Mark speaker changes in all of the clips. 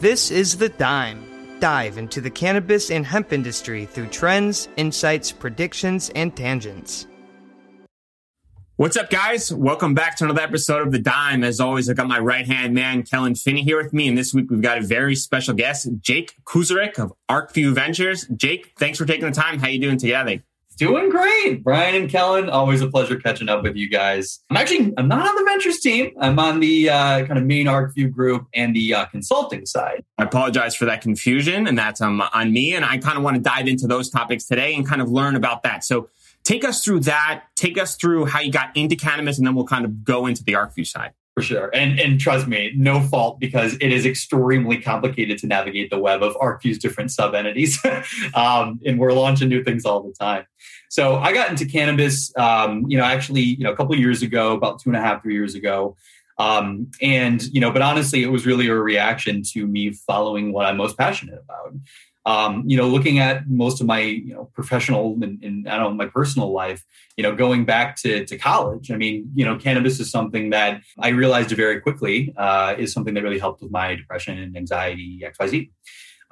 Speaker 1: This is The Dime. Dive into the cannabis and hemp industry through trends, insights, predictions, and tangents.
Speaker 2: What's up, guys? Welcome back to another episode of The Dime. As always, I got my right hand man, Kellan Finney, here with me. And this week, we've got a very special guest, Jake Kuczeruk of ArcView Ventures. Jake, thanks for taking the time. How you doing today?
Speaker 3: Doing great. Bryan and Kellan, always a pleasure catching up with you guys. I'm actually, I'm not on the ventures team. I'm on the uh, kind of main ArcView group and the uh, consulting side.
Speaker 2: I apologize for that confusion, and that's um, on me. And I kind of want to dive into those topics today and kind of learn about that. So take us through that. Take us through how you got into cannabis, and then we'll kind of go into the ArcView side.
Speaker 3: For sure. And and trust me, no fault because it is extremely complicated to navigate the web of ArcView's different sub entities. um, and we're launching new things all the time. So I got into cannabis, um, you know, actually, you know, a couple years ago, about two and a half, three years ago. Um, and, you know, but honestly, it was really a reaction to me following what I'm most passionate about um, you know, looking at most of my you know professional and, and, I don't know my personal life, you know, going back to to college. I mean, you know, cannabis is something that I realized very quickly uh, is something that really helped with my depression and anxiety, X Y Z.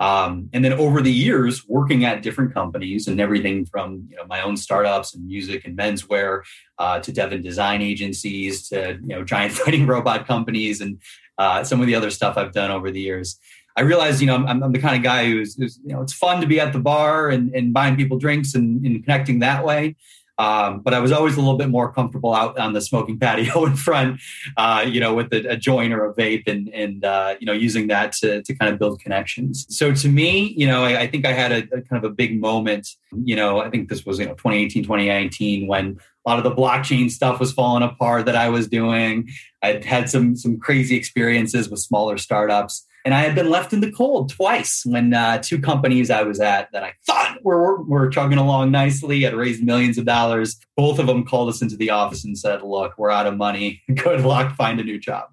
Speaker 3: Um, and then over the years, working at different companies and everything from you know my own startups and music and menswear uh, to Devon design agencies to you know giant fighting robot companies and uh, some of the other stuff I've done over the years. I realized, you know, I'm, I'm the kind of guy who's, who's, you know, it's fun to be at the bar and, and buying people drinks and, and connecting that way. Um, but I was always a little bit more comfortable out on the smoking patio in front, uh, you know, with a, a, joint or a vape and, and uh, you know, using that to, to kind of build connections. So to me, you know, I, I think I had a, a, kind of a big moment, you know, I think this was, you know, 2018, 2019, when a lot of the blockchain stuff was falling apart that I was doing. I'd had some, some crazy experiences with smaller startups. And I had been left in the cold twice when uh, two companies I was at that I thought were, were chugging along nicely, had raised millions of dollars. Both of them called us into the office and said, Look, we're out of money. Good luck, find a new job.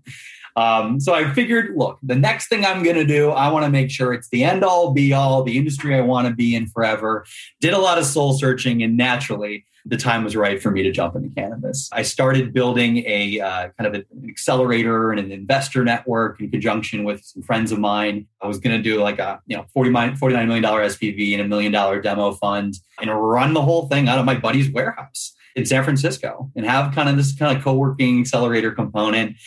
Speaker 3: Um, so I figured, look, the next thing I'm going to do, I want to make sure it's the end all be all, the industry I want to be in forever. Did a lot of soul searching, and naturally, the time was right for me to jump into cannabis. I started building a uh, kind of an accelerator and an investor network in conjunction with some friends of mine. I was going to do like a you know $49 million SPV and a million dollar demo fund and run the whole thing out of my buddy's warehouse in San Francisco and have kind of this kind of co-working accelerator component.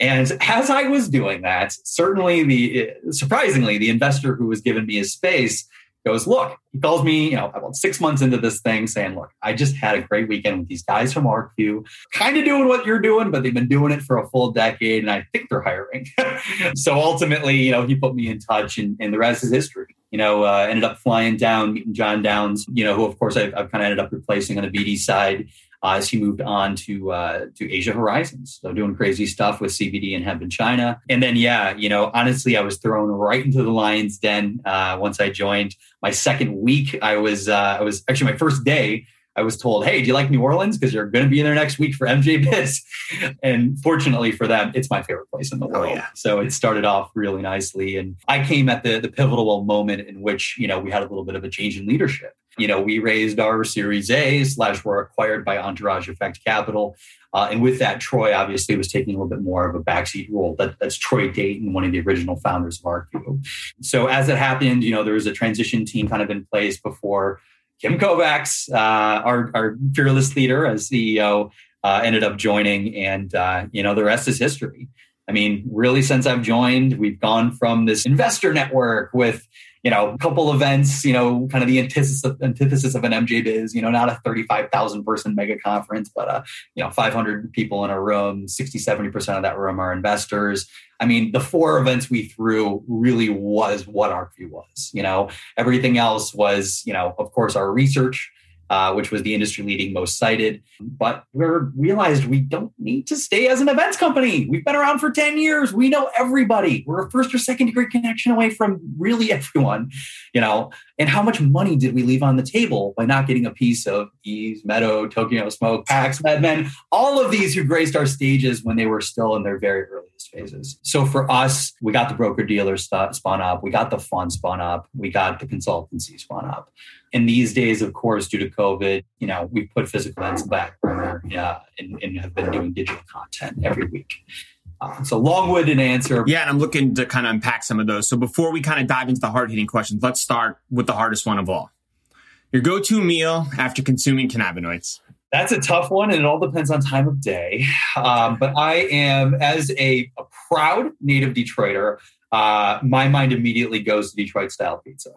Speaker 3: And as I was doing that, certainly the surprisingly, the investor who was giving me his space goes, look, he calls me, you know, about six months into this thing saying, look, I just had a great weekend with these guys from ArcView, kind of doing what you're doing, but they've been doing it for a full decade and I think they're hiring. so ultimately, you know, he put me in touch and, and the rest is history. You know, uh, ended up flying down, meeting John Downs, you know, who of course I've, I've kind of ended up replacing on the BD side uh, as he moved on to uh, to Asia Horizons. So doing crazy stuff with CBD and hemp in China. And then, yeah, you know, honestly, I was thrown right into the lion's den uh, once I joined. My second week, I was uh, I was actually my first day. I was told, "Hey, do you like New Orleans? Because you're going to be in there next week for MJ Biz." and fortunately for them, it's my favorite place in the world. Oh, yeah. So it started off really nicely, and I came at the the pivotal moment in which you know we had a little bit of a change in leadership you know, we raised our Series A slash were acquired by Entourage Effect Capital. Uh, and with that, Troy obviously was taking a little bit more of a backseat role. That, that's Troy Dayton, one of the original founders of ArcView. So as it happened, you know, there was a transition team kind of in place before Kim Kovacs, uh, our, our fearless leader as CEO, uh, ended up joining. And, uh, you know, the rest is history. I mean, really, since I've joined, we've gone from this investor network with you know, a couple events, you know, kind of the antithesis of, antithesis of an MJ Biz, you know, not a 35,000 person mega conference, but, uh, you know, 500 people in a room, 60, 70% of that room are investors. I mean, the four events we threw really was what ArcView was, you know, everything else was, you know, of course, our research, uh, which was the industry leading most cited. But we realized we don't need to stay as an events company. We've been around for 10 years. We know everybody. We're a first or second degree connection away from really everyone, you know. And how much money did we leave on the table by not getting a piece of Eaze, Meadow, Tokyo Smoke, PAX, MedMen, all of these who graced our stages when they were still in their very earliest phases. So for us, we got the broker dealer spun up, we got the fund spun up, we got the consultancy spun up. In these days, of course, due to COVID, you know, we put physical events back yeah, and, and have been doing digital content every week. Uh, so long-winded answer.
Speaker 2: Yeah, and I'm looking to kind of unpack some of those. So before we kind of dive into the hard-hitting questions, let's start with the hardest one of all. Your go-to meal after consuming cannabinoids.
Speaker 3: That's a tough one, and it all depends on time of day. Um, but I am, as a, a proud native Detroiter, uh, my mind immediately goes to Detroit style pizza.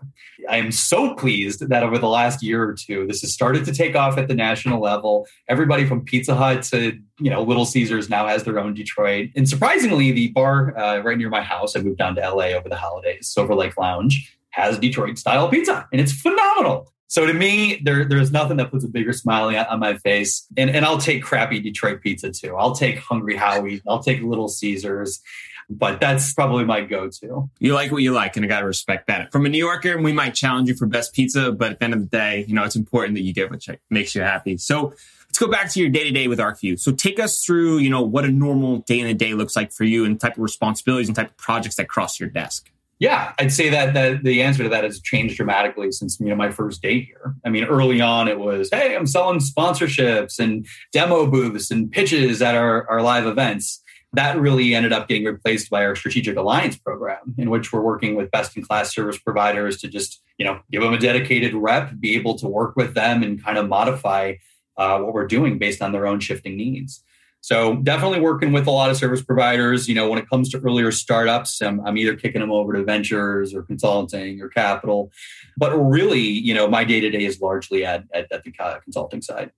Speaker 3: I am so pleased that over the last year or two, this has started to take off at the national level. Everybody from Pizza Hut to you know Little Caesars now has their own Detroit, and surprisingly, the bar uh, right near my house, I moved down to LA over the holidays, Silver Lake Lounge, has Detroit style pizza, and it's phenomenal. So to me, there, there's nothing that puts a bigger smile on my face. And, and I'll take crappy Detroit pizza too. I'll take Hungry Howie. I'll take Little Caesars. But that's probably my go-to.
Speaker 2: You like what you like, and I gotta respect that. From a New Yorker, we might challenge you for best pizza, but at the end of the day, you know, it's important that you get what makes you happy. So let's go back to your day to day with ArcView. So take us through, you know, what a normal day in the day looks like for you and type of responsibilities and type of projects that cross your desk.
Speaker 3: Yeah, I'd say that, that the answer to that has changed dramatically since you know my first day here. I mean, early on it was, hey, I'm selling sponsorships and demo booths and pitches at our, our live events. That really ended up getting replaced by our strategic alliance program, in which we're working with best in class service providers to just you know give them a dedicated rep, be able to work with them and kind of modify uh, what we're doing based on their own shifting needs. So definitely working with a lot of service providers. You know, when it comes to earlier startups, I'm, I'm either kicking them over to ventures or consulting or capital. But really, you know, my day to day is largely at, at, at, the consulting side.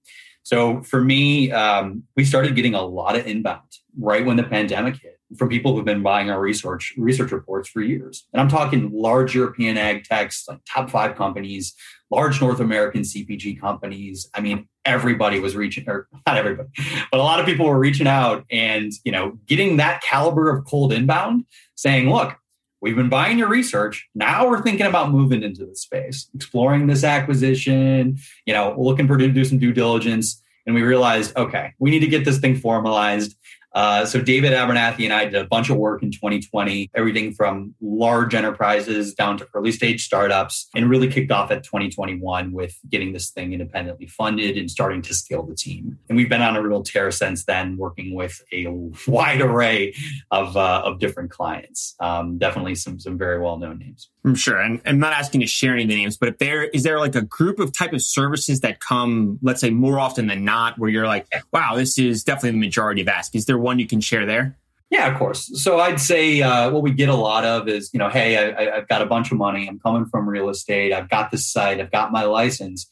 Speaker 3: So for me, um, we started getting a lot of inbound right when the pandemic hit from people who've been buying our research research reports for years. And I'm talking large European ag techs, like top five companies, large North American CPG companies. I mean, everybody was reaching, or not everybody, but a lot of people were reaching out and, you know, getting that caliber of cold inbound saying, look, we've been buying your research. Now we're thinking about moving into the space, exploring this acquisition, you know, looking for to do some due diligence. And we realized, okay, we need to get this thing formalized. Uh, so David Abernathy and I did a bunch of work in 2020, everything from large enterprises down to early stage startups, and really kicked off at 2021 with getting this thing independently funded and starting to scale the team. And we've been on a real tear since then, working with a wide array of uh, of different clients. Um, definitely some some very well known names.
Speaker 2: I'm sure, and I'm not asking to share any of the names, but if there is there like a group of type of services that come, let's say more often than not, where you're like, wow, this is definitely the majority of ask. Is there one you can share there?
Speaker 3: Yeah, of course. So I'd say uh, what we get a lot of is, you know, hey, I, have got a bunch of money. I'm coming from real estate. I've got this site. I've got my license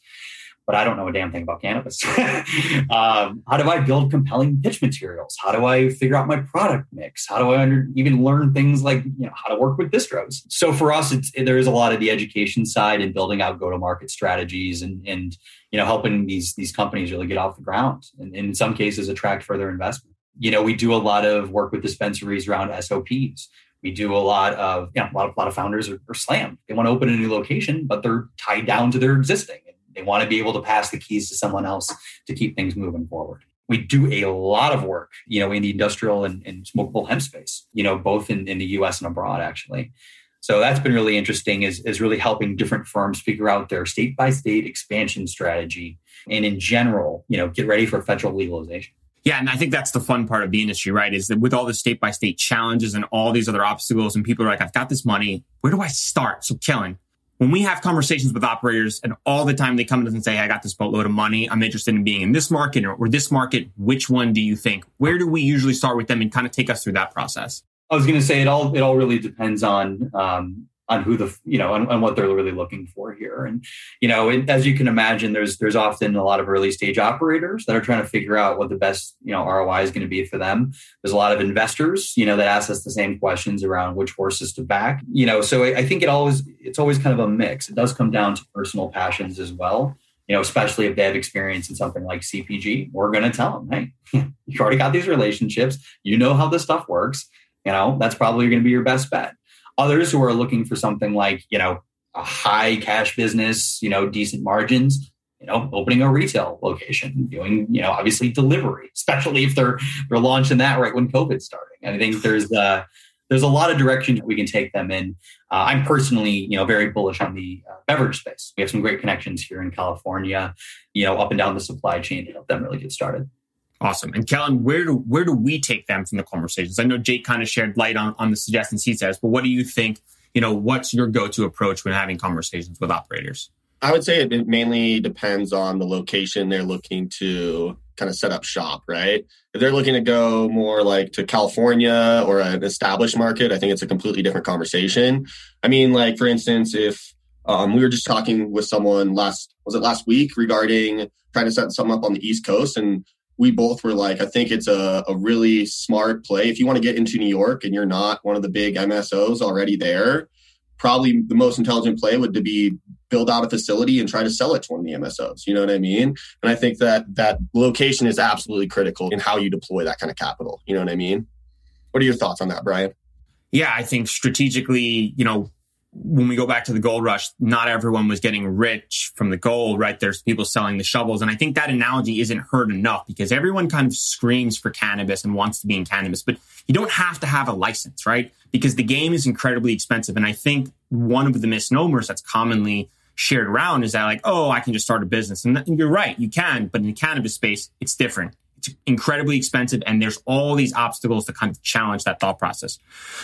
Speaker 3: but I don't know a damn thing about cannabis. um, how do I build compelling pitch materials? How do I figure out my product mix? How do I under, even learn things like you know how to work with distros? So for us, it's, there is a lot of the education side and building out go to market strategies and and you know helping these these companies really get off the ground and, and in some cases attract further investment. You know, we do a lot of work with dispensaries around SOPs. We do a lot of, you know, a lot of, a lot of founders are, are slammed. They want to open a new location, but they're tied down to their existing. They want to be able to pass the keys to someone else to keep things moving forward. We do a lot of work, you know, in the industrial and, and smokable hemp space, you know, both in, in the US and abroad, actually. So that's been really interesting is, is really helping different firms figure out their state by state expansion strategy and in general, you know, get ready for federal legalization.
Speaker 2: Yeah, and I think that's the fun part of the industry, right? Is that with all the state by state challenges and all these other obstacles, and people are like, I've got this money. Where do I start? So, Kellan, when we have conversations with operators and all the time they come to us and say, I got this boatload of money. I'm interested in being in this market or, or this market. Which one do you think? Where do we usually start with them and kind of take us through that process?
Speaker 3: I was going to say it all, it all really depends on, um, on who the you know and, what they're really looking for here and you know it, as you can imagine there's there's often a lot of early stage operators that are trying to figure out what the best you know roi is going to be for them there's a lot of investors you know that ask us the same questions around which horses to back you know so I, I think it always it's always kind of a mix it does come down to personal passions as well you know, especially if they have experience in something like CPG, we're going to tell them, hey, you've already got these relationships. You know how this stuff works. You know, that's probably going to be your best bet. Others who are looking for something like, you know, a high cash business, you know, decent margins, you know, opening a retail location, doing, you know, obviously delivery, especially if they're they're launching that right when COVID's starting. And I think there's uh there's a lot of direction we can take them in. Uh, I'm personally, you know, very bullish on the uh, beverage space. We have some great connections here in California, you know, up and down the supply chain to help them really get started.
Speaker 2: Awesome. And Kellan, where do where do we take them from the conversations? I know Jake kind of shared light on, on the suggestions he says, but what do you think, you know, what's your go-to approach when having conversations with operators?
Speaker 4: I would say it mainly depends on the location they're looking to kind of set up shop, right? If they're looking to go more like to California or an established market, I think it's a completely different conversation. I mean, like for instance, if um, we were just talking with someone last was it last week regarding trying to set something up on the East Coast, and we both were like, I think it's a, a really smart play. If you want to get into New York and you're not one of the big MSOs already there, probably the most intelligent play would to be build out a facility and try to sell it to one of the MSOs. You know what I mean? And I think that that location is absolutely critical in how you deploy that kind of capital. You know what I mean? What are your thoughts on that, Bryan?
Speaker 2: Yeah, I think strategically, you know, when we go back to the gold rush, not everyone was getting rich from the gold, right? There's people selling the shovels. And I think that analogy isn't heard enough because everyone kind of screams for cannabis and wants to be in cannabis, but you don't have to have a license, right? Because the game is incredibly expensive. And I think one of the misnomers that's commonly shared around is that like, oh, I can just start a business. And you're right, you can, but in the cannabis space, it's different. It's incredibly expensive and there's all these obstacles to kind of challenge that thought process.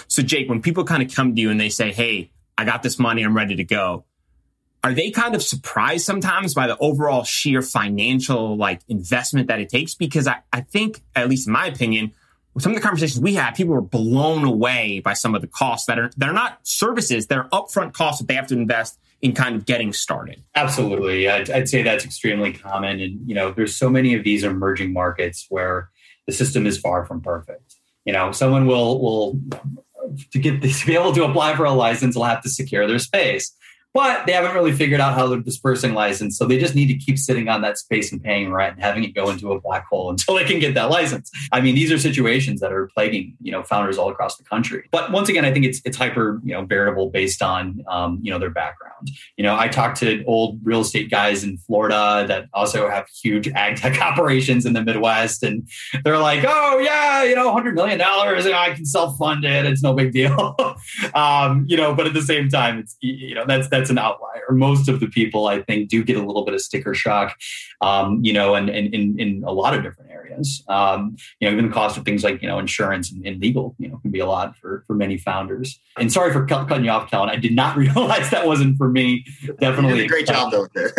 Speaker 2: So Jake, when people kind of come to you and they say, hey, I got this money, I'm ready to go. Are they kind of surprised sometimes by the overall sheer financial like investment that it takes? Because I, I think, at least in my opinion, some of the conversations we had, people were blown away by some of the costs that are that are not services, they're upfront costs that they have to invest in kind of getting started.
Speaker 3: Absolutely, I'd, I'd say that's extremely common, and you know, there's so many of these emerging markets where the system is far from perfect. You know, someone will will to get to be able to apply for a license will have to secure their space but they haven't really figured out how they're dispersing license. So they just need to keep sitting on that space and paying rent and having it go into a black hole until they can get that license. I mean, these are situations that are plaguing, you know, founders all across the country. But once again, I think it's it's hyper, you know, variable based on um, you know, their background. You know, I talked to old real estate guys in Florida that also have huge ag tech operations in the Midwest. And they're like, oh yeah, you know, hundred million dollars and I can self-fund it. It's no big deal. um, you know, but at the same time, it's you know, that's that's that's an outlier. Most of the people, I think, do get a little bit of sticker shock, um, you know, and, in, in a lot of different areas. Um, you know, even the cost of things like, you know, insurance and, and, legal, you know, can be a lot for, for many founders. And sorry for cutting you off, Kellan. I did not realize that wasn't for me. Definitely.
Speaker 4: a great job, though. There.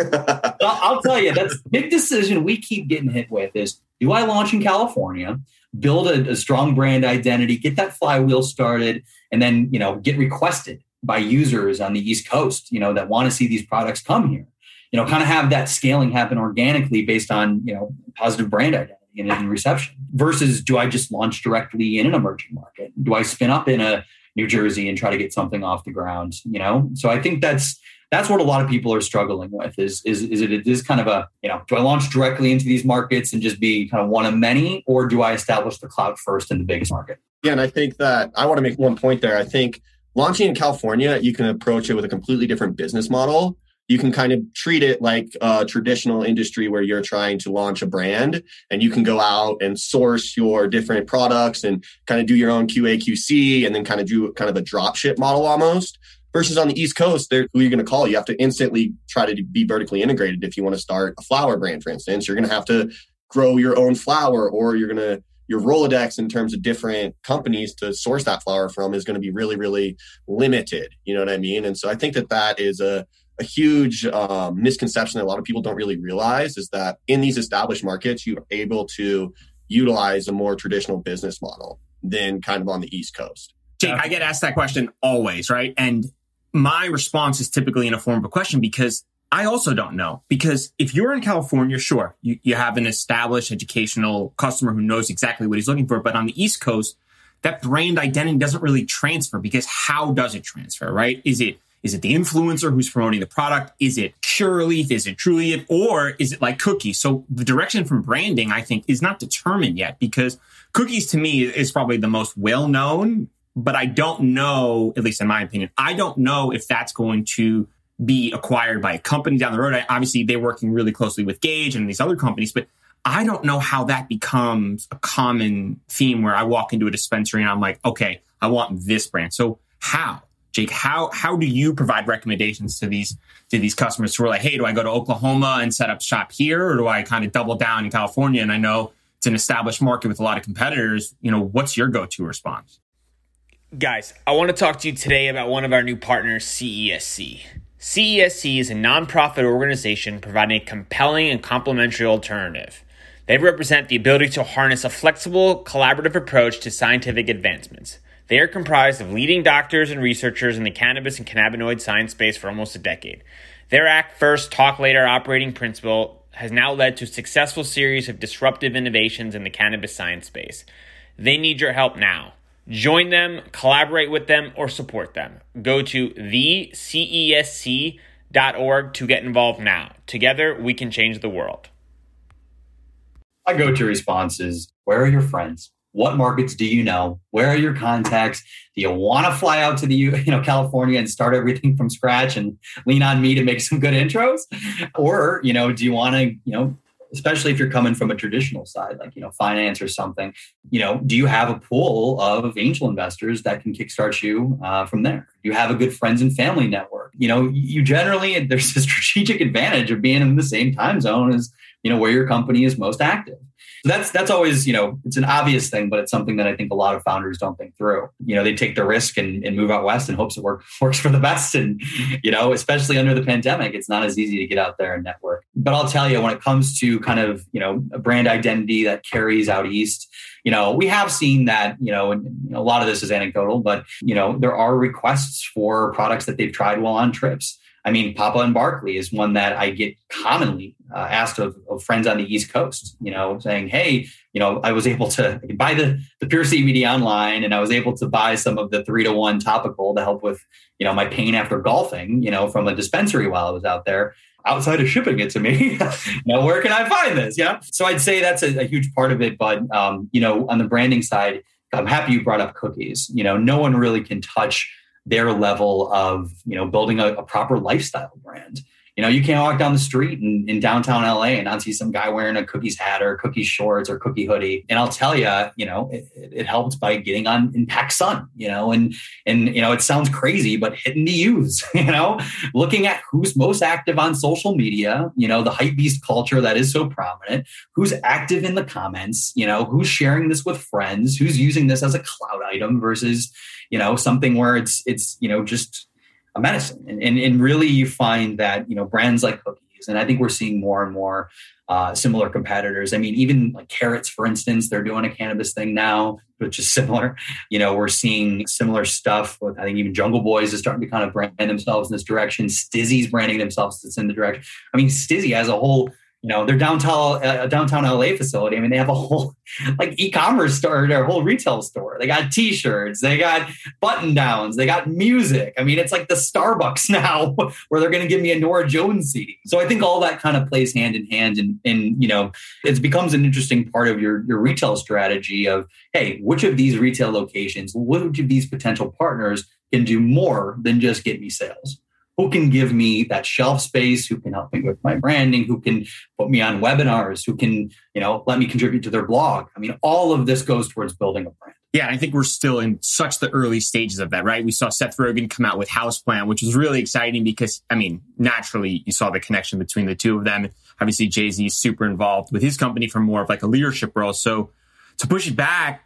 Speaker 3: I'll tell you, that's big decision we keep getting hit with is do I launch in California? build a, a, strong brand identity, get that flywheel started, and then you know get requested by users on the East Coast, you know, that want to see these products come here. You know, kind of have that scaling happen organically based on, you know, positive brand identity and, and reception versus do I just launch directly in an emerging market? Do I spin up in a New Jersey and try to get something off the ground? You know, so I think that's that's what a lot of people are struggling with is is is it, is kind of a you know do I launch directly into these markets and just be kind of one of many or do I establish the cloud first in the biggest market?
Speaker 4: Yeah, and I think that I want to make one point there. I think launching in California, you can approach it with a completely different business model. You can kind of treat it like a traditional industry where you're trying to launch a brand and you can go out and source your different products and kind of do your own QA QC and then kind of do kind of a drop ship model almost. Versus on the East Coast, who are you're going to call. You have to instantly try to be vertically integrated. If you want to start a flower brand, for instance, you're going to have to grow your own flower or you're going to your Rolodex in terms of different companies to source that flower from is going to be really, really limited. You know what I mean? And so I think that that is a, a huge um, misconception that a lot of people don't really realize is that in these established markets, you're able to utilize a more traditional business model than kind of on the East Coast.
Speaker 2: Jake, I get asked that question always, right? And my response is typically in a form of a question because I also don't know because if you're in California, sure, you, you have an established educational customer who knows exactly what he's looking for. But on the East Coast, that brand identity doesn't really transfer because how does it transfer, right? Is it is it the influencer who's promoting the product? Is it Curaleaf? Is it Trulieve? Or is it like cookies? So the direction from branding, I think, is not determined yet because cookies to me is probably the most well known, but I don't know, at least in my opinion, I don't know if that's going to be acquired by a company down the road. Obviously, they're working really closely with Gage and these other companies, but I don't know how that becomes a common theme where I walk into a dispensary and I'm like, okay, I want this brand. So how, Jake, how how do you provide recommendations to these to these customers who are like, hey, do I go to Oklahoma and set up shop here, or do I kind of double down in California? And I know it's an established market with a lot of competitors. You know, what's your go-to response?
Speaker 5: Guys, I want to talk to you today about one of our new partners, CESC. CESC is a nonprofit organization providing a compelling and complementary alternative. They represent the ability to harness a flexible, collaborative approach to scientific advancements. They are comprised of leading doctors and researchers in the cannabis and cannabinoid science space for almost a decade. Their Act First, Talk Later operating principle has now led to a successful series of disruptive innovations in the cannabis science space. They need your help now. Join them, collaborate with them, or support them. Go to thecesc.org to get involved now. Together, we can change the world.
Speaker 3: My go to response is Where are your friends? What markets do you know? Where are your contacts? Do you want to fly out to the you know California and start everything from scratch and lean on me to make some good intros? Or, you know, do you want to, you know, especially if you're coming from a traditional side like, you know, finance or something, you know, do you have a pool of angel investors that can kickstart you uh, from there? You have a good friends and family network. You know, you generally there's a strategic advantage of being in the same time zone as you know where your company is most active that's that's always you know it's an obvious thing but it's something that i think a lot of founders don't think through. You know they take the risk and, and move out west in hopes it work, works for the best. And you know especially under the pandemic it's not as easy to get out there and network. But i'll tell you when it comes to kind of you know a brand identity that carries out east you know we have seen that you know and a lot of this is anecdotal but you know there are requests for products that they've tried while on trips I mean, Papa and Barkley is one that I get commonly uh, asked of, of, friends on the East Coast, you know, saying, hey, you know, I was able to buy the, the pure CBD online and I was able to buy some of the three to one topical to help with, you know, my pain after golfing, you know, from a dispensary while I was out there outside of shipping it to me. now, where can I find this? Yeah. So I'd say that's a, a huge part of it. But, um, you know, on the branding side, I'm happy you brought up cookies. You know, no one really can touch their level of you know building a, a proper lifestyle brand you know, you can't walk down the street in, in downtown LA and not see some guy wearing a cookies hat or cookie shorts or cookie hoodie. And I'll tell you, you know, it, it helped by getting on in PacSun, you know, and, and, you know, it sounds crazy, but hitting the use, you know, looking at who's most active on social media, you know, the hype beast culture that is so prominent, who's active in the comments, you know, who's sharing this with friends, who's using this as a cloud item versus, you know, something where it's, it's, you know, just, a medicine. And, and, and really you find that, you know, brands like cookies, and I think we're seeing more and more uh, similar competitors. I mean, even like carrots, for instance, they're doing a cannabis thing now, which is similar. You know, we're seeing similar stuff with, I think even Jungle Boys is starting to kind of brand themselves in this direction. Stizzy's branding themselves in the direction. I mean, Stizzy has a whole you know, their downtown uh, downtown LA facility. I mean, they have a whole like e-commerce store, their whole retail store. They got T-shirts, they got button downs, they got music. I mean, it's like the Starbucks now, where they're going to give me a Norah Jones CD. So I think all that kind of plays hand in hand, and and you know, it becomes an interesting part of your your retail strategy of hey, which of these retail locations, which of these potential partners can do more than just get me sales who can give me that shelf space who can help me with my branding who can put me on webinars who can you know let me contribute to their blog i mean all of this goes towards building a brand
Speaker 2: yeah, I think we're still in such the early stages of that, right? We saw Seth Rogen come out with Houseplant, which was really exciting because, I mean, naturally you saw the connection between the two of them. Obviously, Jay Z is super involved with his company from more of like a leadership role. So to push it back,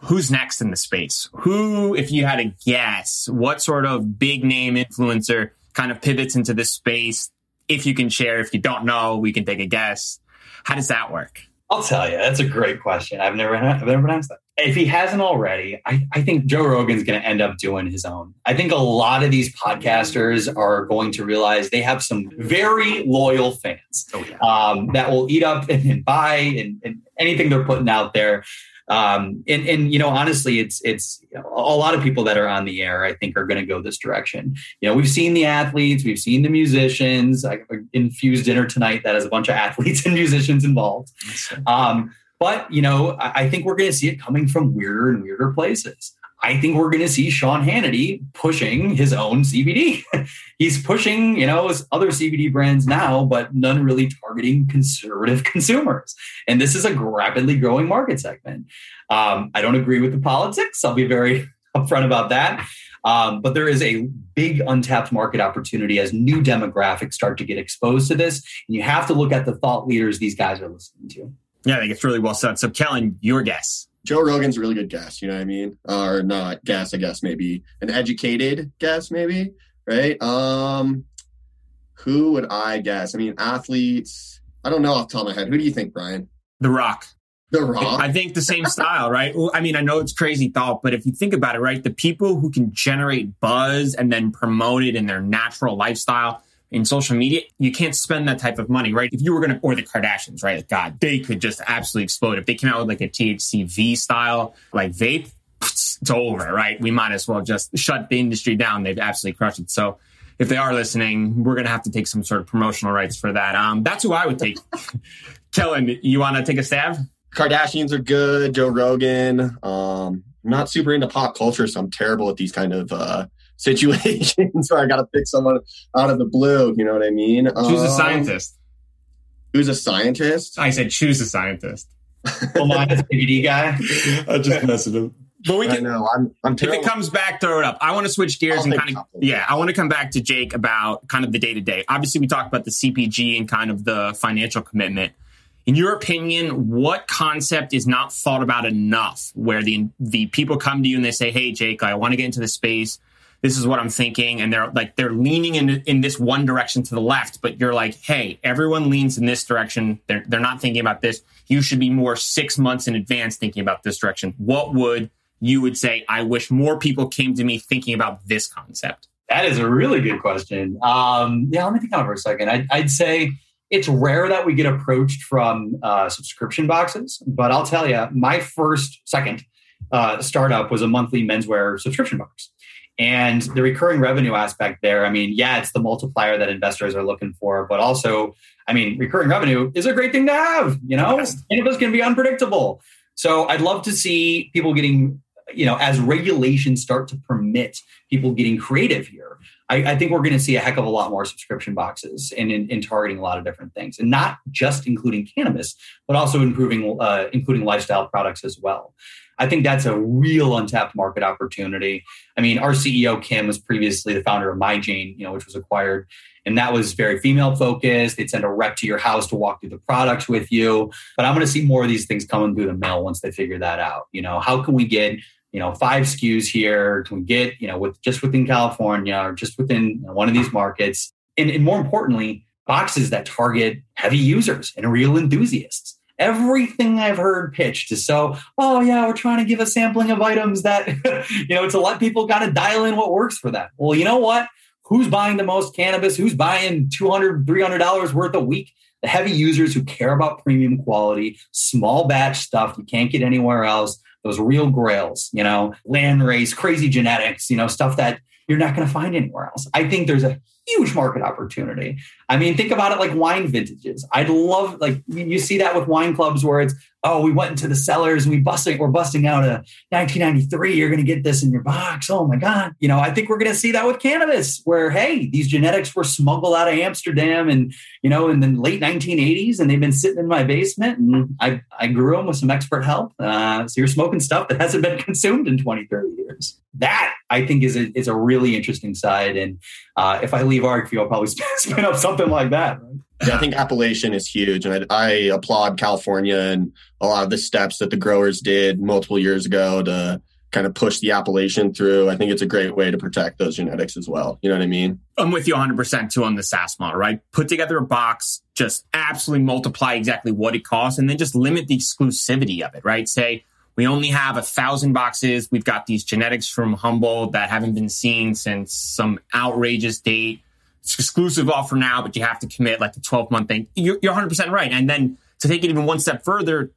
Speaker 2: who's next in the space? Who, if you had a guess, what sort of big name influencer kind of pivots into this space. If you can share, if you don't know, we can take a guess. How does that work?
Speaker 3: I'll tell you, that's a great question. I've never, I've never been asked that. If he hasn't already, I, I think Joe Rogan's going to end up doing his own. I think a lot of these podcasters are going to realize they have some very loyal fans oh, yeah. um, that will eat up and, and buy and, and anything they're putting out there. Um, and, and, you know, honestly, it's, it's a lot of people that are on the air, I think are going to go this direction. You know, we've seen the athletes, we've seen the musicians, I infused dinner tonight that has a bunch of athletes and musicians involved. Um, but, you know, I, I think we're going to see it coming from weirder and weirder places. I think we're going to see Sean Hannity pushing his own CBD. He's pushing, you know, his other CBD brands now, but none really targeting conservative consumers. And this is a rapidly growing market segment. Um, I don't agree with the politics. I'll be very upfront about that. Um, but there is a big untapped market opportunity as new demographics start to get exposed to this. And you have to look at the thought leaders these guys are listening to.
Speaker 2: Yeah, I think it's really well said. So, Kellan, your guess.
Speaker 4: Joe Rogan's a really good guess. You know what I mean? Or not guess, I guess maybe an educated guess, maybe right? Um, who would I guess? I mean, athletes. I don't know off the top of my head. Who do you think, Bryan?
Speaker 2: The Rock.
Speaker 4: The Rock.
Speaker 2: I think the same style, right? I mean, I know it's crazy thought, but if you think about it, right, the people who can generate buzz and then promote it in their natural lifestyle in social media, you can't spend that type of money, right? If you were going to, or the Kardashians, right? God, they could just absolutely explode. If they came out with like a THCV style, like vape, it's over, right? We might as well just shut the industry down. They've absolutely crushed it. So if they are listening, we're going to have to take some sort of promotional rights for that. Um, that's who I would take. Kellan, you want to take a stab?
Speaker 4: Kardashians are good. Joe Rogan. Um, I'm not super into pop culture, so I'm terrible at these kind of uh, situations where I got to pick someone out of the blue. You know what I mean?
Speaker 2: Choose um, a scientist.
Speaker 4: Who's a scientist?
Speaker 2: I said choose a scientist.
Speaker 3: well, mine is DVD guy.
Speaker 2: I just messed it up.
Speaker 4: But we can. I know. I'm. I'm
Speaker 2: if it comes back, throw it up. I want to switch gears I'll and kind of. Yeah, I want to come back to Jake about kind of the day to day. Obviously, we talked about the CPG and kind of the financial commitment. In your opinion, what concept is not thought about enough? Where the the people come to you and they say, "Hey, Jake, I want to get into the space. This is what I'm thinking," and they're like they're leaning in in this one direction to the left, but you're like, "Hey, everyone leans in this direction. They're they're not thinking about this. You should be more six months in advance thinking about this direction." What would you would say, I wish more people came to me thinking about this concept?
Speaker 3: That is a really good question. Um, yeah, let me think on it for a second. I'd, I'd, say it's rare that we get approached from uh, subscription boxes, but I'll tell you, my first, second uh, startup was a monthly menswear subscription box. And the recurring revenue aspect there, I mean, yeah, it's the multiplier that investors are looking for, but also, I mean, recurring revenue is a great thing to have, you know, yes. and it can be unpredictable. So I'd love to see people getting you know, as regulations start to permit people getting creative here, I, I think we're going to see a heck of a lot more subscription boxes and in, in, targeting a lot of different things, and not just including cannabis, but also improving, uh, including lifestyle products as well. I think that's a real untapped market opportunity. I mean, our CEO Kim was previously the founder of MyJane, you know, which was acquired, and that was very female focused. They'd send a rep to your house to walk through the products with you. But I'm going to see more of these things coming through the mail once they figure that out. You know, how can we get you know five SKUs here? Can we get you know with just within California or just within one of these markets? And, and more importantly, boxes that target heavy users and real enthusiasts everything I've heard pitched is so, oh yeah, we're trying to give a sampling of items that, you know, to let people kind of dial in what works for them. Well, you know what? Who's buying the most cannabis? Who's buying $200, $300 worth a week? The heavy users who care about premium quality, small batch stuff you can't get anywhere else those real grails, you know, land race, crazy genetics, you know, stuff that you're not going to find anywhere else. I think there's a huge market opportunity. I mean, think about it like wine vintages. I'd love like you see that with wine clubs where it's oh, we went into the cellars and we busting, we're busting out a 1993. You're going to get this in your box. Oh my God. You know, I think we're going to see that with cannabis where, hey, these genetics were smuggled out of Amsterdam and, you know, in the late 1980s and they've been sitting in my basement and I, I grew them with some expert help. Uh, so you're smoking stuff that hasn't been consumed in 20, 30 years. That I think is a, is a really interesting side. And uh, if I leave ArcView, I'll probably spin up something like that. Right?
Speaker 4: Yeah, I think appellation is huge, and I, I, applaud California and a lot of the steps that the growers did multiple years ago to kind of push the appellation through. I think it's a great way to protect those genetics as well. You know what I mean?
Speaker 2: I'm with you 100% too on the SaaS model, right? Put together a box, just absolutely multiply exactly what it costs, and then just limit the exclusivity of it, right? Say, we only have a thousand boxes. We've got these genetics from Humboldt that haven't been seen since some outrageous date it's exclusive offer now, but you have to commit like the 12 month thing. You're, you're 100% right. And then to take it even one step further,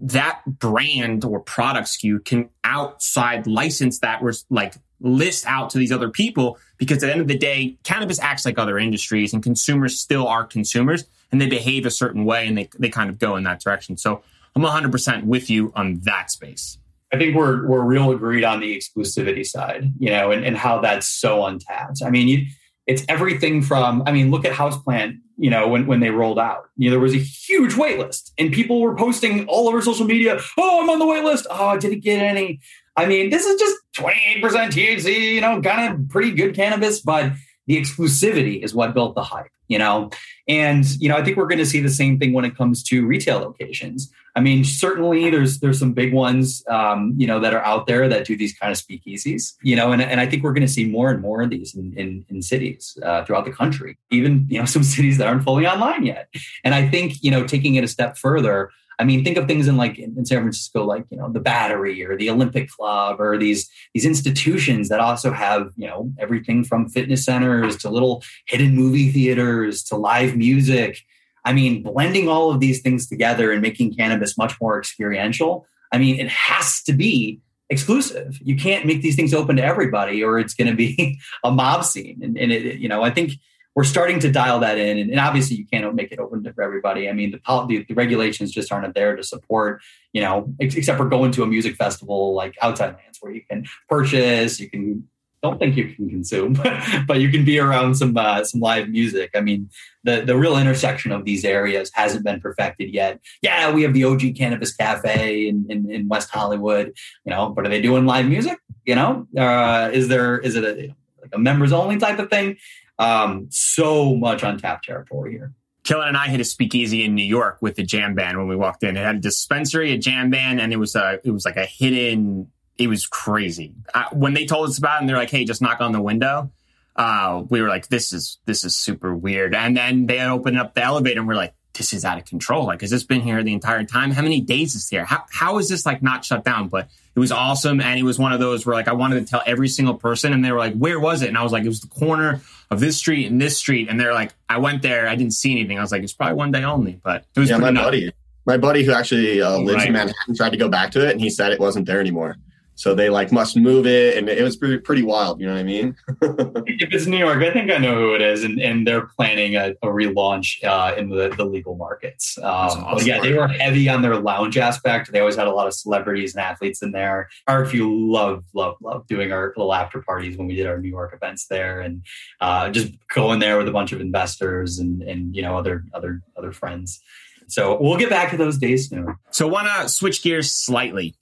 Speaker 2: that brand or product SKU can outside license that was like list out to these other people because at the end of the day, cannabis acts like other industries and consumers still are consumers and they behave a certain way and they, they kind of go in that direction. So I'm 100% with you on that space.
Speaker 3: I think we're, we're real agreed on the exclusivity side, you know, and, and how that's so untapped. I mean, you, it's everything from, I mean, look at Houseplant, you know, when, when they rolled out. You know, there was a huge wait list and people were posting all over social media, oh, I'm on the wait list. Ah, oh, I didn't get any. I mean, this is just 28% THC, you know, kind of pretty good cannabis, but the exclusivity is what built the hype. You know? And, you know, I think we're going to see the same thing when it comes to retail locations. I mean, certainly there's there's some big ones, um, you know, that are out there that do these kind of speakeasies, you know, and, and I think we're going to see more and more of these in, in, in cities uh, throughout the country, even, you know, some cities that aren't fully online yet. And I think, you know, taking it a step further, I mean, think of things in like in San Francisco, like you know the Battery or the Olympic Club or these these institutions that also have you know everything from fitness centers to little hidden movie theaters to live music. I mean, blending all of these things together and making cannabis much more experiential. I mean, it has to be exclusive. You can't make these things open to everybody, or it's going to be a mob scene. And, and it, you know, I think we're starting to dial that in. And, and, obviously, you can't make it open for everybody. I mean, the, the, the regulations just aren't there to support, you know, ex- except for going to a music festival like outside lands where you can purchase, you can. Don't think you can consume, but you can be around some uh, some live music. I mean, the the real intersection of these areas hasn't been perfected yet. Yeah, we have the OG Cannabis Cafe in, in, in West Hollywood, you know, but are they doing live music? You know, uh, is there is it a like a members only type of thing? Um, so much untapped territory here.
Speaker 2: Kellan and I hit a speakeasy in New York with the jam band when we walked in. It had a dispensary, a jam band, and it was a it was like a hidden. It was crazy. I, when they told us about it, and they're like, "Hey, just knock on the window." Uh, we were like, "This is this is super weird." And then they opened up the elevator, and we're like, "This is out of control." Like, has this been here the entire time? How many days is here? How how is this like not shut down? But it was awesome, and it was one of those where like I wanted to tell every single person, and they were like, "Where was it?" And I was like, "It was the corner of this street and this street. And they're like, I went there, I didn't see anything. I was like, it's probably one day only, but it was
Speaker 4: yeah, my
Speaker 2: nuts.
Speaker 4: buddy. My buddy who actually uh, lives right. in Manhattan tried to go back to it, and he said it wasn't there anymore. So they like must move it, and it was pretty, pretty wild. You know what I mean?
Speaker 3: if it's New York, I think I know who it is, and, and they're planning a, a relaunch uh, in the, the legal markets. Um, awesome. Yeah, they were heavy on their lounge aspect. They always had a lot of celebrities and athletes in there. ArcView loved, loved, loved doing our little after parties when we did our New York events there, and uh, just going there with a bunch of investors and and you know other other other friends. So we'll get back to those days soon.
Speaker 2: So, want to switch gears slightly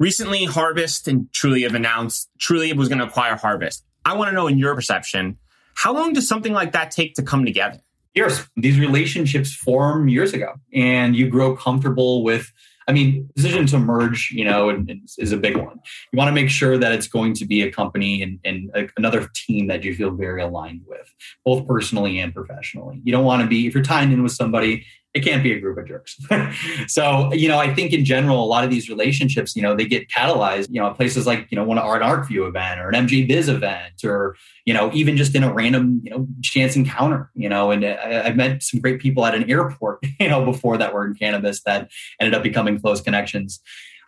Speaker 2: Recently, Harvest and Trulieve have announced Trulieve was going to acquire Harvest. I want to know, in your perception, how long does something like that take to come together?
Speaker 3: Years. These relationships form years ago, and you grow comfortable with. I mean, decision to merge, you know, is a big one. You want to make sure that it's going to be a company and, and a, another team that you feel very aligned with, both personally and professionally. You don't want to be if you're tying in with somebody it can't be a group of jerks. so, you know, I think in general, a lot of these relationships, you know, they get catalyzed, you know, places like, you know, one of ArcView event or an MJ Biz event, or, you know, even just in a random, you know, chance encounter, you know, and I, have met some great people at an airport, you know, before that were in cannabis that ended up becoming close connections.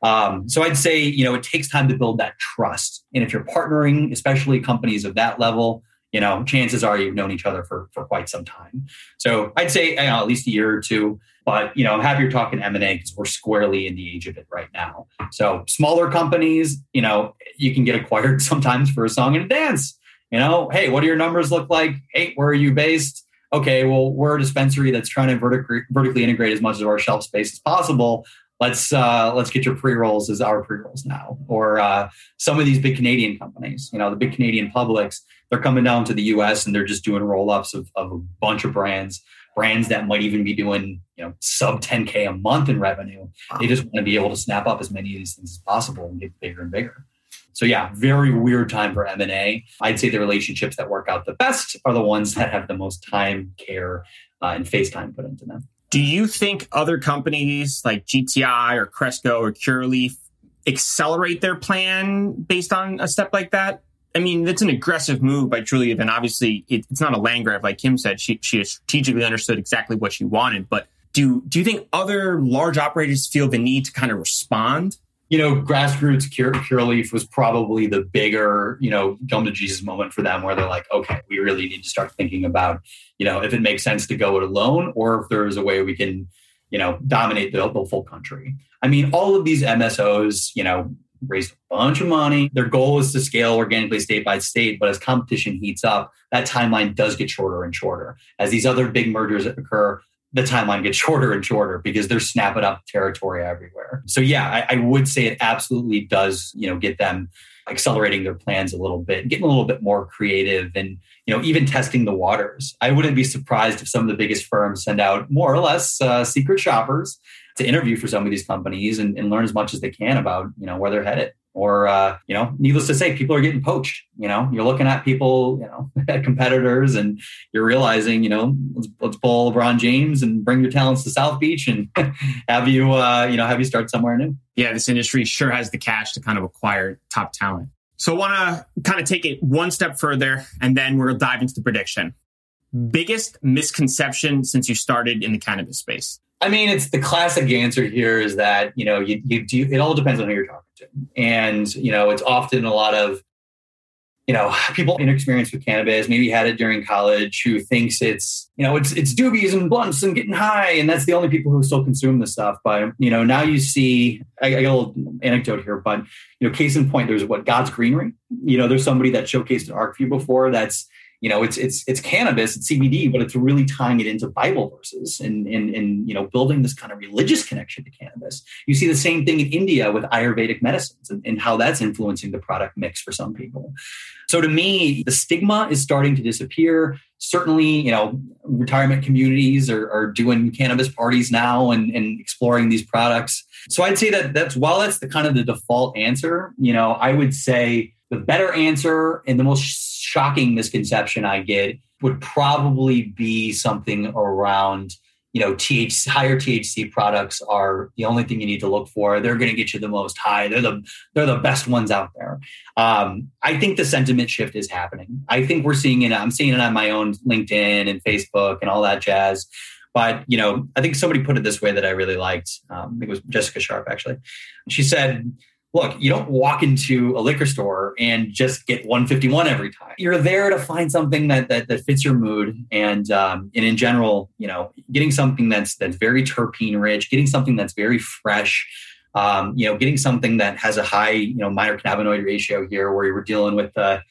Speaker 3: Um, so I'd say, you know, it takes time to build that trust. And if you're partnering, especially companies of that level, you know, chances are you've known each other for for quite some time. So I'd say you know, at least a year or two. But you know, I'm happy you're talking M and A because we're squarely in the age of it right now. So smaller companies, you know, you can get acquired sometimes for a song and a dance. You know, hey, what do your numbers look like? Hey, where are you based? Okay, well, we're a dispensary that's trying to vertic- vertically integrate as much of our shelf space as possible let's uh, let's get your pre rolls as our pre rolls now. Or uh, some of these big Canadian companies, you know, the big Canadian publics, they're coming down to the U.S. and they're just doing roll ups of, of a bunch of brands, brands that might even be doing you know sub 10k a month in revenue. They just want to be able to snap up as many of these things as possible and get bigger and bigger. So yeah, very weird time for M&A. I'd say the relationships that work out the best are the ones that have the most time, care, uh, and face time put into them.
Speaker 2: Do you think other companies like GTI or Cresco or Curaleaf accelerate their plan based on a step like that? I mean, it's an aggressive move by Trulieve, and obviously it, it's not a land grab, like Kim said. She she strategically understood exactly what she wanted. But do do you think other large operators feel the need to kind of respond?
Speaker 3: You know, grassroots Cure, Curaleaf was probably the bigger, you know, come to Jesus moment for them where they're like, okay, we really need to start thinking about, you know, if it makes sense to go it alone or if there's a way we can, you know, dominate the, the full country. I mean, all of these MSOs, you know, raised a bunch of money. Their goal is to scale organically state by state, but as competition heats up, that timeline does get shorter and shorter. As these other big mergers occur, the timeline gets shorter and shorter because they're snapping up territory everywhere. So yeah, I, I, would say it absolutely does, you know, get them accelerating their plans a little bit, getting a little bit more creative and, you know, even testing the waters. I wouldn't be surprised if some of the biggest firms send out more or less uh, secret shoppers to interview for some of these companies and, and learn as much as they can about, you know, where they're headed or uh, you know needless to say people are getting poached you know? You're looking at people you know at competitors and you're realizing you know let's, let's pull lebron james and bring your talents to south beach and have you uh, you know have you start somewhere new.
Speaker 2: Yeah this industry sure has the cash to kind of acquire top talent. So i want to kind of take it one step further and then we'll dive into the prediction. Biggest misconception since you started in the cannabis space
Speaker 3: I mean, it's the classic answer here is that, you know, you, you do, it all depends on who you're talking to. And, you know, it's often a lot of, you know, people inexperienced with cannabis, maybe had it during college, who thinks it's, you know, it's it's doobies and blunts and getting high, and that's the only people who still consume this stuff. But you know, now you see, I, I got a little anecdote here, but you know, case in point, there's what God's Greenery. You know, there's somebody that showcased an ArcView before that's you know it's it's it's cannabis it's cbd but it's really tying it into bible verses and and and you know building this kind of religious connection to cannabis. You see the same thing in india with ayurvedic medicines and, and how that's influencing the product mix for some people. So to me the stigma is starting to disappear. Certainly you know retirement communities are, are doing cannabis parties now and, and exploring these products. So i'd say that that's while that's the kind of the default answer you know i would say the better answer and the most shocking misconception I get would probably be something around you know THC, higher THC products are the only thing you need to look for. They're going to get you the most high. They're the they're the best ones out there. Um, I think the sentiment shift is happening. I think we're seeing it. I'm seeing it on my own LinkedIn and Facebook and all that jazz. But you know, I think somebody put it this way that I really liked. Um, I think it was Jessica Sharp actually. She said look, you don't walk into a liquor store and just get 151 every time. You're there to find something that that, that fits your mood, and um, and in general, you know, getting something that's that's very terpene rich, getting something that's very fresh. Um, you know, getting something that has a high, you know, minor cannabinoid ratio here, where you're dealing with the,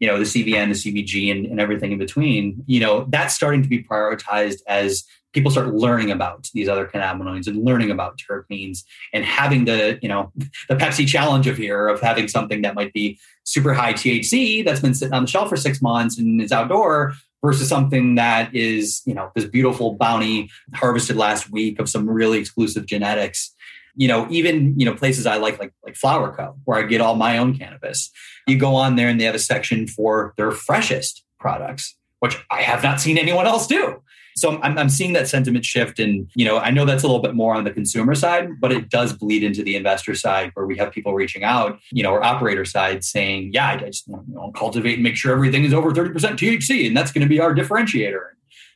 Speaker 3: you know, the CBN, the CBG, and, and everything in between. You know, that's starting to be prioritized as people start learning about these other cannabinoids and learning about terpenes and having the you know the pepsi challenge of here of having something that might be super high thc that's been sitting on the shelf for six months and is outdoor versus something that is you know this beautiful bounty harvested last week of some really exclusive genetics. You know even you know places i like like like flower co where i get all my own cannabis. You go on there and they have a section for their freshest products which i have not seen anyone else do so I'm, I'm seeing that sentiment shift. And, you know, I know that's a little bit more on the consumer side, but it does bleed into the investor side where we have people reaching out, you know, or operator side saying, yeah, I just want to cultivate and make sure everything is over 30% THC. And that's going to be our differentiator.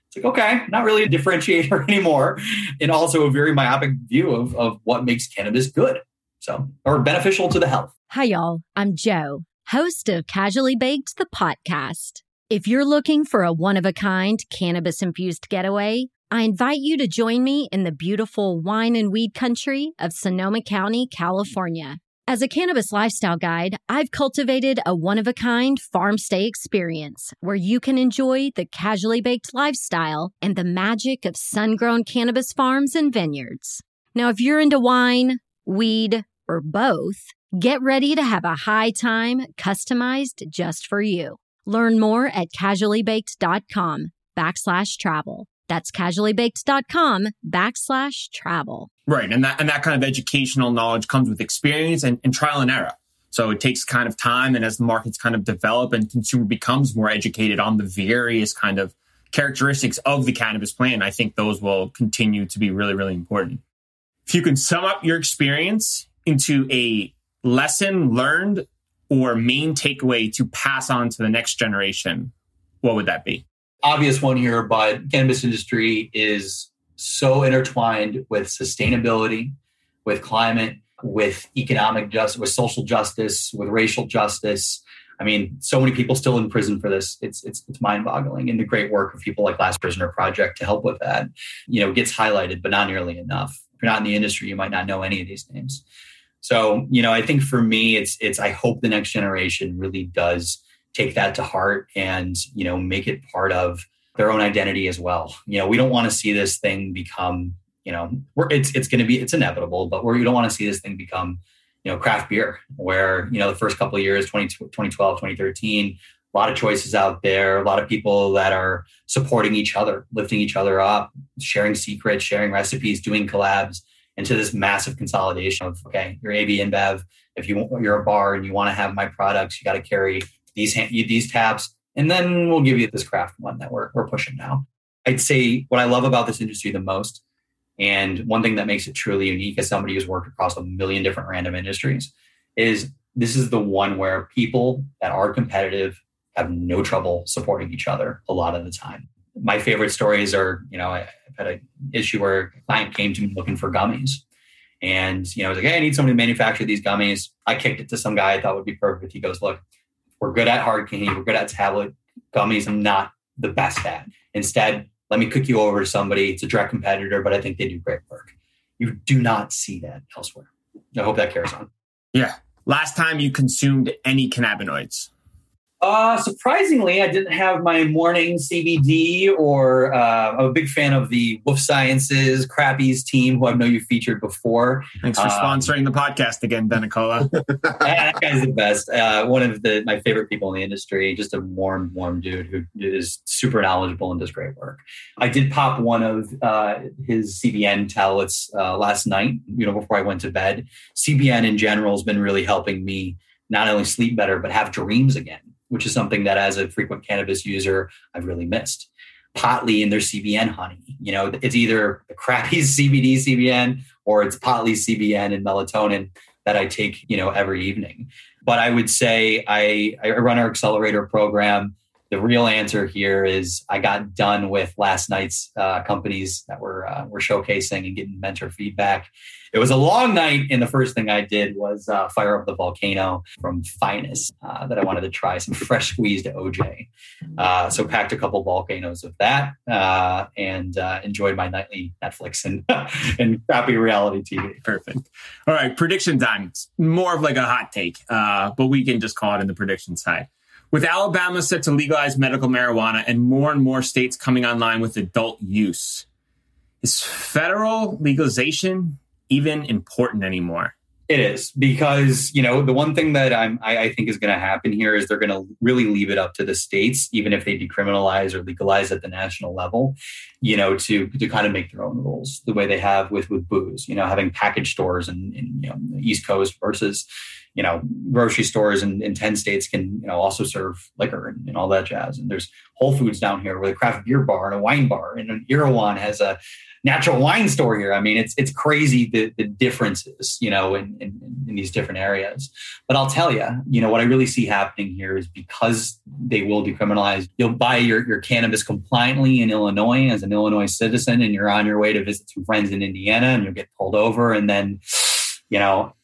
Speaker 3: It's like, okay, not really a differentiator anymore. And also a very myopic view of, of what makes cannabis good. So, or beneficial to the health.
Speaker 6: Hi, y'all. I'm Joe, host of Casually Baked, the podcast. If you're looking for a one of a kind cannabis infused getaway, I invite you to join me in the beautiful wine and weed country of Sonoma County, California. As a cannabis lifestyle guide, I've cultivated a one of a kind farm stay experience where you can enjoy the casually baked lifestyle and the magic of sun grown cannabis farms and vineyards. Now, if you're into wine, weed, or both, get ready to have a high time customized just for you. Learn more at casuallybaked.com backslash travel. That's casuallybaked.com backslash travel.
Speaker 2: Right. And that, and that kind of educational knowledge comes with experience and, and trial and error. So it takes kind of time. And as the markets kind of develop and consumer becomes more educated on the various kind of characteristics of the cannabis plant, I think those will continue to be really, really important. If you can sum up your experience into a lesson learned or main takeaway to pass on to the next generation, what would that be?
Speaker 3: Obvious one here, but cannabis industry is so intertwined with sustainability, with climate, with economic justice, with social justice, with racial justice. I mean, so many people still in prison for this. It's it's it's mind-boggling. And the great work of people like Last Prisoner Project to help with that, you know, gets highlighted, but not nearly enough. If you're not in the industry, you might not know any of these names. So, you know, I think for me, it's it's I hope the next generation really does take that to heart and you know make it part of their own identity as well. You know, we don't want to see this thing become you know it's it's going to be it's inevitable, but we don't want to see this thing become you know, craft beer, where, you know, the first couple of years, 20, 2012, 2013, a lot of choices out there, a lot of people that are supporting each other, lifting each other up, sharing secrets, sharing recipes, doing collabs into this massive consolidation of, okay, you're AB InBev. If you, you're a bar and you want to have my products, you got to carry these, these taps, and then we'll give you this craft one that we're, we're pushing now. I'd say what I love about this industry the most, and one thing that makes it truly unique as somebody who's worked across a million different random industries, is this is the one where people that are competitive have no trouble supporting each other a lot of the time. My favorite stories are, you know, I've had an issue where a client came to me looking for gummies. And, you know, I was like, hey, I need somebody to manufacture these gummies. I kicked it to some guy I thought would be perfect. He goes, look, we're good at hard candy, we're good at tablet gummies. I'm not the best at. Instead, let me cook you over to somebody. It's a direct competitor, but I think they do great work. You do not see that elsewhere. I hope that carries on.
Speaker 2: Yeah. Last time you consumed any cannabinoids?
Speaker 3: Uh, surprisingly, I didn't have my morning CBD, or uh, I'm a big fan of the Wolf Sciences Crappies team, who I know you featured before.
Speaker 2: Thanks for um, sponsoring the podcast again, Denicola.
Speaker 3: that guy's the best. Uh, one of the my favorite people in the industry. Just a warm, warm dude who is super knowledgeable and does great work. I did pop one of uh, his CBN tablets uh, last night. You know, before I went to bed. CBN in general has been really helping me not only sleep better but have dreams again which is something that as a frequent cannabis user, I've really missed. Potli and their CBN honey. You know, it's either the crappy CBD CBN or it's Potli CBN and melatonin that I take, you know, every evening. But I would say I, I run our accelerator program. The real answer here is I got done with last night's uh, companies that were uh, were showcasing and getting mentor feedback, it was a long night, and the first thing I did was uh, fire up the volcano from Finest uh, that I wanted to try some fresh squeezed OJ. Uh, so packed a couple volcanoes of that uh, and enjoyed my nightly Netflix and and crappy reality TV.
Speaker 2: Perfect. All right, prediction time. It's more of like a hot take, but we can just call it in the prediction side. With Alabama set to legalize medical marijuana and more and more states coming online with adult use, is federal legalization even important anymore?
Speaker 3: It is because you know the one thing that I'm I, I think is going to happen here is they're going to really leave it up to the states, even if they decriminalize or legalize at the national level, you know, to to kind of make their own rules the way they have with with booze. You know, having package stores in, in you know, the East Coast versus you know grocery stores in, in 10 states can you know also serve liquor and, and, all that jazz and there's whole foods down here with a craft beer bar and a wine bar and an Erewhon has a natural wine store here. I mean, it's it's crazy the, the differences, you know, in, in, in these different areas. But I'll tell you, you know, what I really see happening here is because they will decriminalize, you'll buy your, your cannabis compliantly in Illinois as an Illinois citizen, and you're on your way to visit some friends in Indiana, and you'll get pulled over, and then, you know,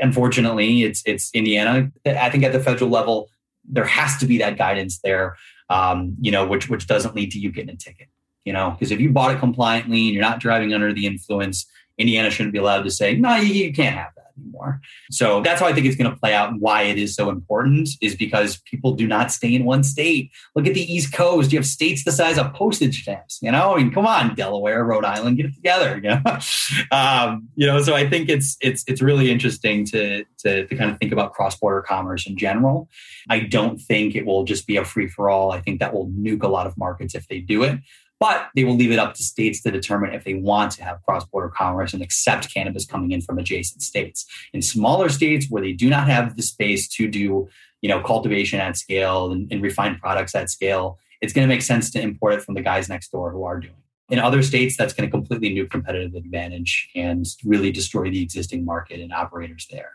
Speaker 3: unfortunately, it's it's Indiana. I think at the federal level, there has to be that guidance there, um, you know, which which doesn't lead to you getting a ticket you know, because if you bought it compliantly and you're not driving under the influence, Indiana shouldn't be allowed to say, no, you, you can't have that anymore. So that's how I think it's going to play out and why it is so important is because people do not stay in one state. Look at the East Coast. You have states the size of postage stamps, you know, I mean, come on, Delaware, Rhode Island, get it together, you know? um, you know, so I think it's, it's, it's really interesting to, to, to kind of think about cross-border commerce in general. I don't think it will just be a free for all. I think that will nuke a lot of markets if they do it but they will leave it up to states to determine if they want to have cross border commerce and accept cannabis coming in from adjacent states. In smaller states where they do not have the space to do you know, cultivation at scale and, and refined products at scale, it's going to make sense to import it from the guys next door who are doing it. In other states, that's going to completely new competitive advantage and really destroy the existing market and operators there.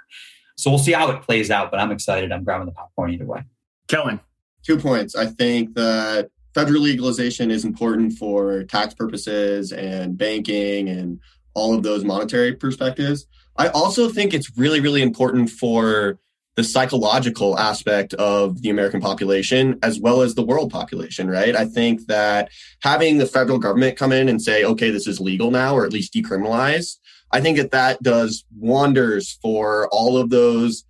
Speaker 3: So we'll see how it plays out, but I'm excited. I'm grabbing the popcorn either way.
Speaker 2: Kellan.
Speaker 4: Two points. I think that federal legalization is important for tax purposes and banking and all of those monetary perspectives. I also think it's really, really important for the psychological aspect of the American population as well as the world population, right? I think that having the federal government come in and say, okay, this is legal now, or at least decriminalized, I think that that does wonders for all of those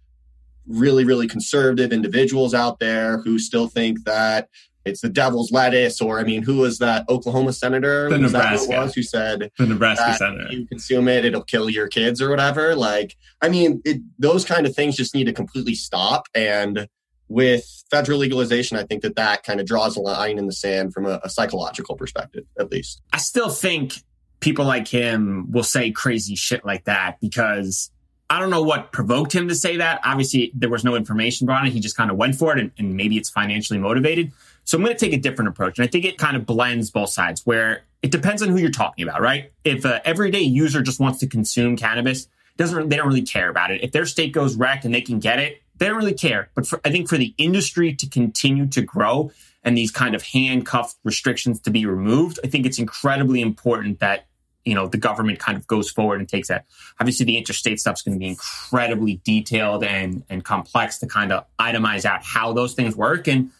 Speaker 4: really, really conservative individuals out there who still think that it's the devil's lettuce, or I mean, who was that Oklahoma senator?
Speaker 2: The
Speaker 4: was
Speaker 2: Nebraska.
Speaker 4: That who, was, who said
Speaker 2: the Nebraska
Speaker 4: that
Speaker 2: senator.
Speaker 4: you consume it, it'll kill your kids or whatever. Like, I mean, it, those kind of things just need to completely stop. And with federal legalization, I think that that kind of draws a line in the sand from a, a psychological perspective, at least.
Speaker 2: I still think people like him will say crazy shit like that because I don't know what provoked him to say that. Obviously, there was no information brought it. He just kind of went for it, and, and maybe it's financially motivated. So I'm going to take a different approach. And I think it kind of blends both sides where it depends on who you're talking about, right? If uh, an everyday user just wants to consume cannabis, doesn't they don't really care about it. If their state goes wrecked and they can get it, they don't really care. But for, I think for the industry to continue to grow and these kind of handcuffed restrictions to be removed, I think it's incredibly important that you know the government kind of goes forward and takes that. Obviously, the interstate stuff's going to be incredibly detailed and and complex to kind of itemize out how those things work. And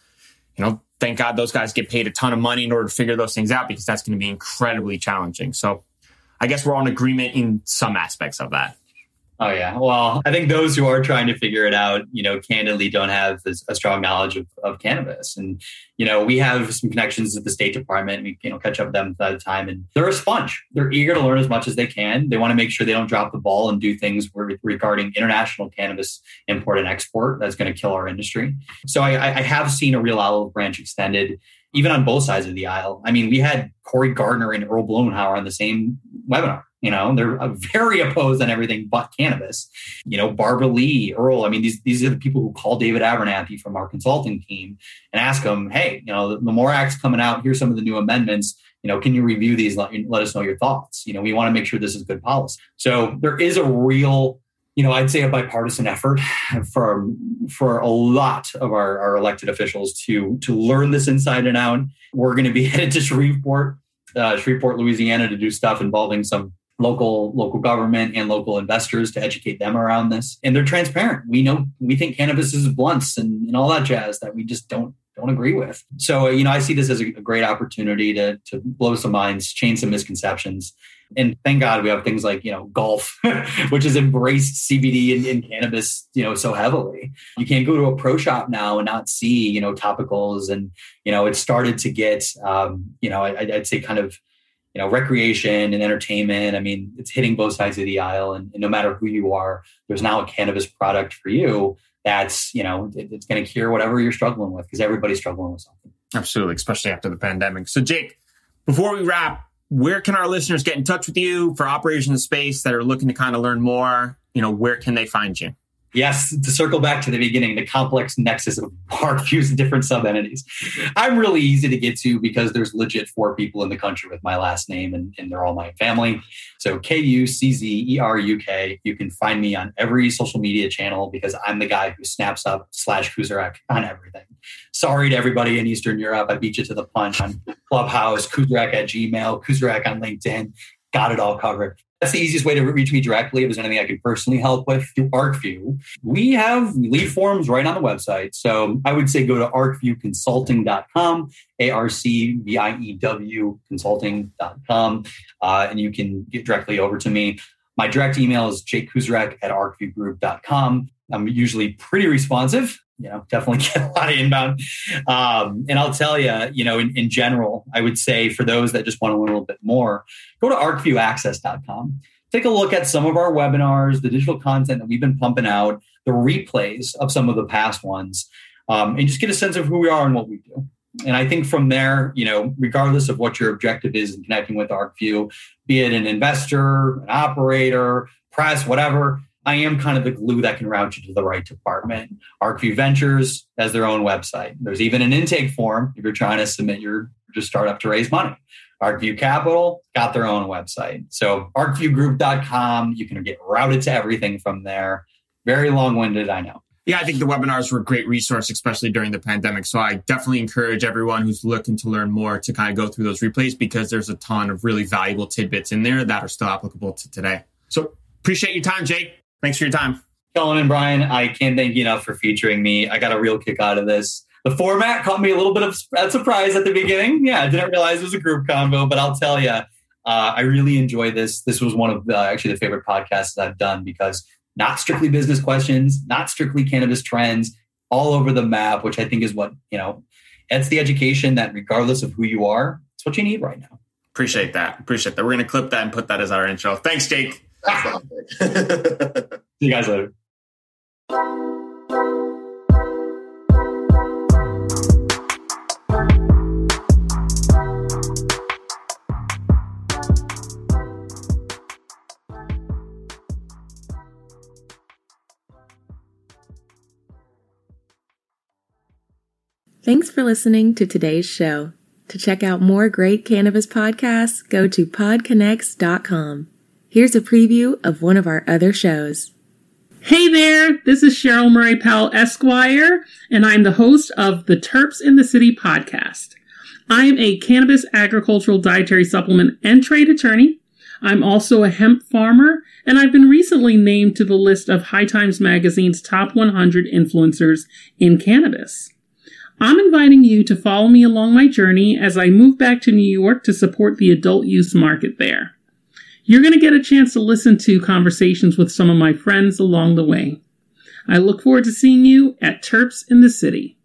Speaker 2: you know, thank God those guys get paid a ton of money in order to figure those things out because that's going to be incredibly challenging. So, I guess we're on agreement in some aspects of that.
Speaker 3: Oh yeah. Well, I think those who are trying to figure it out, you know, candidly don't have a strong knowledge of, of cannabis. And, you know, we have some connections at the State Department. We, you know, catch up with them at the time and they're a sponge. They're eager to learn as much as they can. They want to make sure they don't drop the ball and do things regarding international cannabis import and export. That's going to kill our industry. So I, I have seen a real olive branch extended even on both sides of the aisle. I mean, we had Cory Gardner and Earl Blumenauer on the same webinar. You know, they're very opposed on everything but cannabis. You know, Barbara Lee, Earl. I mean, these these are the people who call David Abernathy from our consulting team and ask him, "Hey, you know, the, the MORE Act's coming out. Here's some of the new amendments. You know, can you review these? Let, let us know your thoughts. You know, we want to make sure this is good policy. So there is a real you know, I'd say a bipartisan effort for for a lot of our, our elected officials to to learn this inside and out. We're going to be headed to Shreveport, uh, Shreveport, Louisiana, to do stuff involving some local local government and local investors to educate them around this. And they're transparent. We know we think cannabis is blunts and, and all that jazz that we just don't don't agree with. So, you know, I see this as a great opportunity to to blow some minds, change some misconceptions. And thank God we have things like, you know, golf, which has embraced CBD and, and, cannabis, you know, so heavily. You can't go to a pro shop now and not see, you know, topicals. And, you know, it started to get, um, you know, I, I'd say kind of, you know, recreation and entertainment. I mean, it's hitting both sides of the aisle. And, and no matter who you are, there's now a cannabis product for you that's, you know, it, it's going to cure whatever you're struggling with because everybody's struggling with something.
Speaker 2: Absolutely, especially after the pandemic. So, Jake, before we wrap, where can our listeners get in touch with you for operations space that are looking to kind of learn more? You know, where can they find you?
Speaker 3: Yes, to circle back to the beginning, the complex nexus of ArcView's different sub entities. I'm really easy to get to because there's legit four people in the country with my last name and, and they're all my family. So K U C Z E R U K. You can find me on every social media channel because I'm the guy who snaps up slash Kuczeruk on everything. Sorry to everybody in Eastern Europe. I beat you to the punch on Clubhouse, Kuczeruk at Gmail, Kuczeruk on LinkedIn. Got it all covered. That's the easiest way to reach me directly. If there's anything I could personally help with through ArcView, we have lead forms right on the website. So I would say go to arcviewconsulting.com, A R C V I E W consulting.com, uh, and you can get directly over to me. My direct email is jakekuczeruk at arcviewgroup.com. I'm usually pretty responsive you know, definitely get a lot of inbound. Um, and I'll tell you, you know, in, in general, I would say for those that just want to learn a little bit more, go to arcviewaccess.com. Take a look at some of our webinars, the digital content that we've been pumping out, the replays of some of the past ones, um, and just get a sense of who we are and what we do. And I think from there, you know, regardless of what your objective is in connecting with ArcView, be it an investor, an operator, press, whatever, I am kind of the glue that can route you to the right department. ArcView Ventures has their own website. There's even an intake form if you're trying to submit your just startup to raise money. ArcView Capital got their own website. So arcviewgroup.com, you can get routed to everything from there. Very long-winded, I know.
Speaker 2: Yeah, I think the webinars were a great resource, especially during the pandemic. So I definitely encourage everyone who's looking to learn more to kind of go through those replays because there's a ton of really valuable tidbits in there that are still applicable to today. So appreciate your time, Jake. Thanks for your time.
Speaker 3: Kellan and Bryan, I can't thank you enough for featuring me. I got a real kick out of this. The format caught me a little bit of a surprise at the beginning. Yeah, I didn't realize it was a group combo, but I'll tell you, uh, I really enjoy this. This was one of the, actually the favorite podcasts I've done because not strictly business questions, not strictly cannabis trends, all over the map, which I think is what, you know, it's the education that regardless of who you are, it's what you need right now.
Speaker 2: Appreciate that. Appreciate that. We're going to clip that and put that as our intro. Thanks, Jake.
Speaker 3: See you guys later.
Speaker 7: Thanks for listening to today's show. To check out more great cannabis podcasts, go to podconnects.com. Here's a preview of one of our other shows.
Speaker 8: Hey there, this is Cheryl Murray Powell Esquire, and I'm the host of the Terps in the City podcast. I am a cannabis agricultural dietary supplement and trade attorney. I'm also a hemp farmer, and I've been recently named to the list of High Times Magazine's top 100 influencers in cannabis. I'm inviting you to follow me along my journey as I move back to New York to support the adult use market there. You're going to get a chance to listen to conversations with some of my friends along the way. I look forward to seeing you at Terps in the City.